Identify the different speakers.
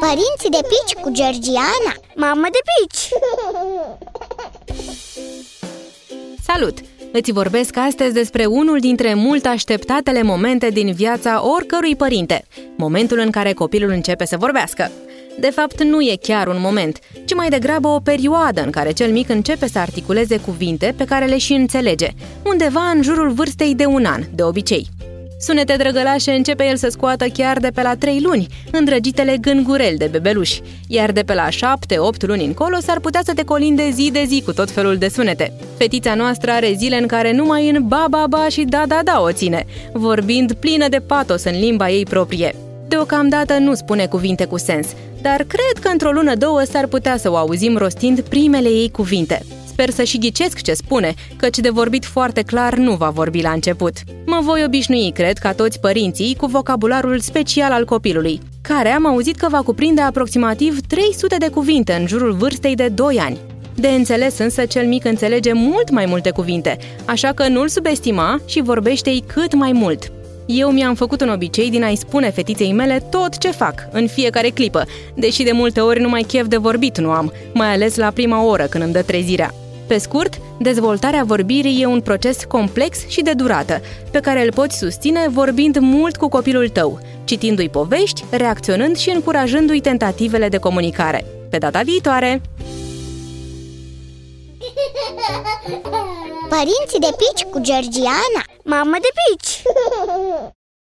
Speaker 1: Părinții de pici cu Georgiana
Speaker 2: Mamă de pici!
Speaker 3: Salut! Îți vorbesc astăzi despre unul dintre mult așteptatele momente din viața oricărui părinte, momentul în care copilul începe să vorbească. De fapt, nu e chiar un moment, ci mai degrabă o perioadă în care cel mic începe să articuleze cuvinte pe care le și înțelege, undeva în jurul vârstei de un an, de obicei. Sunete drăgălașe începe el să scoată chiar de pe la trei luni, îndrăgitele gângurel de bebeluși, iar de pe la șapte-opt luni încolo s-ar putea să te colinde zi de zi cu tot felul de sunete. Fetița noastră are zile în care numai în ba-ba-ba și da-da-da o ține, vorbind plină de patos în limba ei proprie. Deocamdată nu spune cuvinte cu sens, dar cred că într-o lună-două s-ar putea să o auzim rostind primele ei cuvinte. Sper să și ghicesc ce spune, căci de vorbit foarte clar nu va vorbi la început. Mă voi obișnui, cred, ca toți părinții, cu vocabularul special al copilului, care am auzit că va cuprinde aproximativ 300 de cuvinte în jurul vârstei de 2 ani. De înțeles însă cel mic înțelege mult mai multe cuvinte, așa că nu-l subestima și vorbește-i cât mai mult. Eu mi-am făcut un obicei din a-i spune fetiței mele tot ce fac, în fiecare clipă, deși de multe ori numai chef de vorbit nu am, mai ales la prima oră când îmi dă trezirea. Pe scurt, dezvoltarea vorbirii e un proces complex și de durată, pe care îl poți susține vorbind mult cu copilul tău, citindu-i povești, reacționând și încurajându-i tentativele de comunicare. Pe data viitoare!
Speaker 1: Părinții de pici cu Georgiana
Speaker 2: Mamă de pici!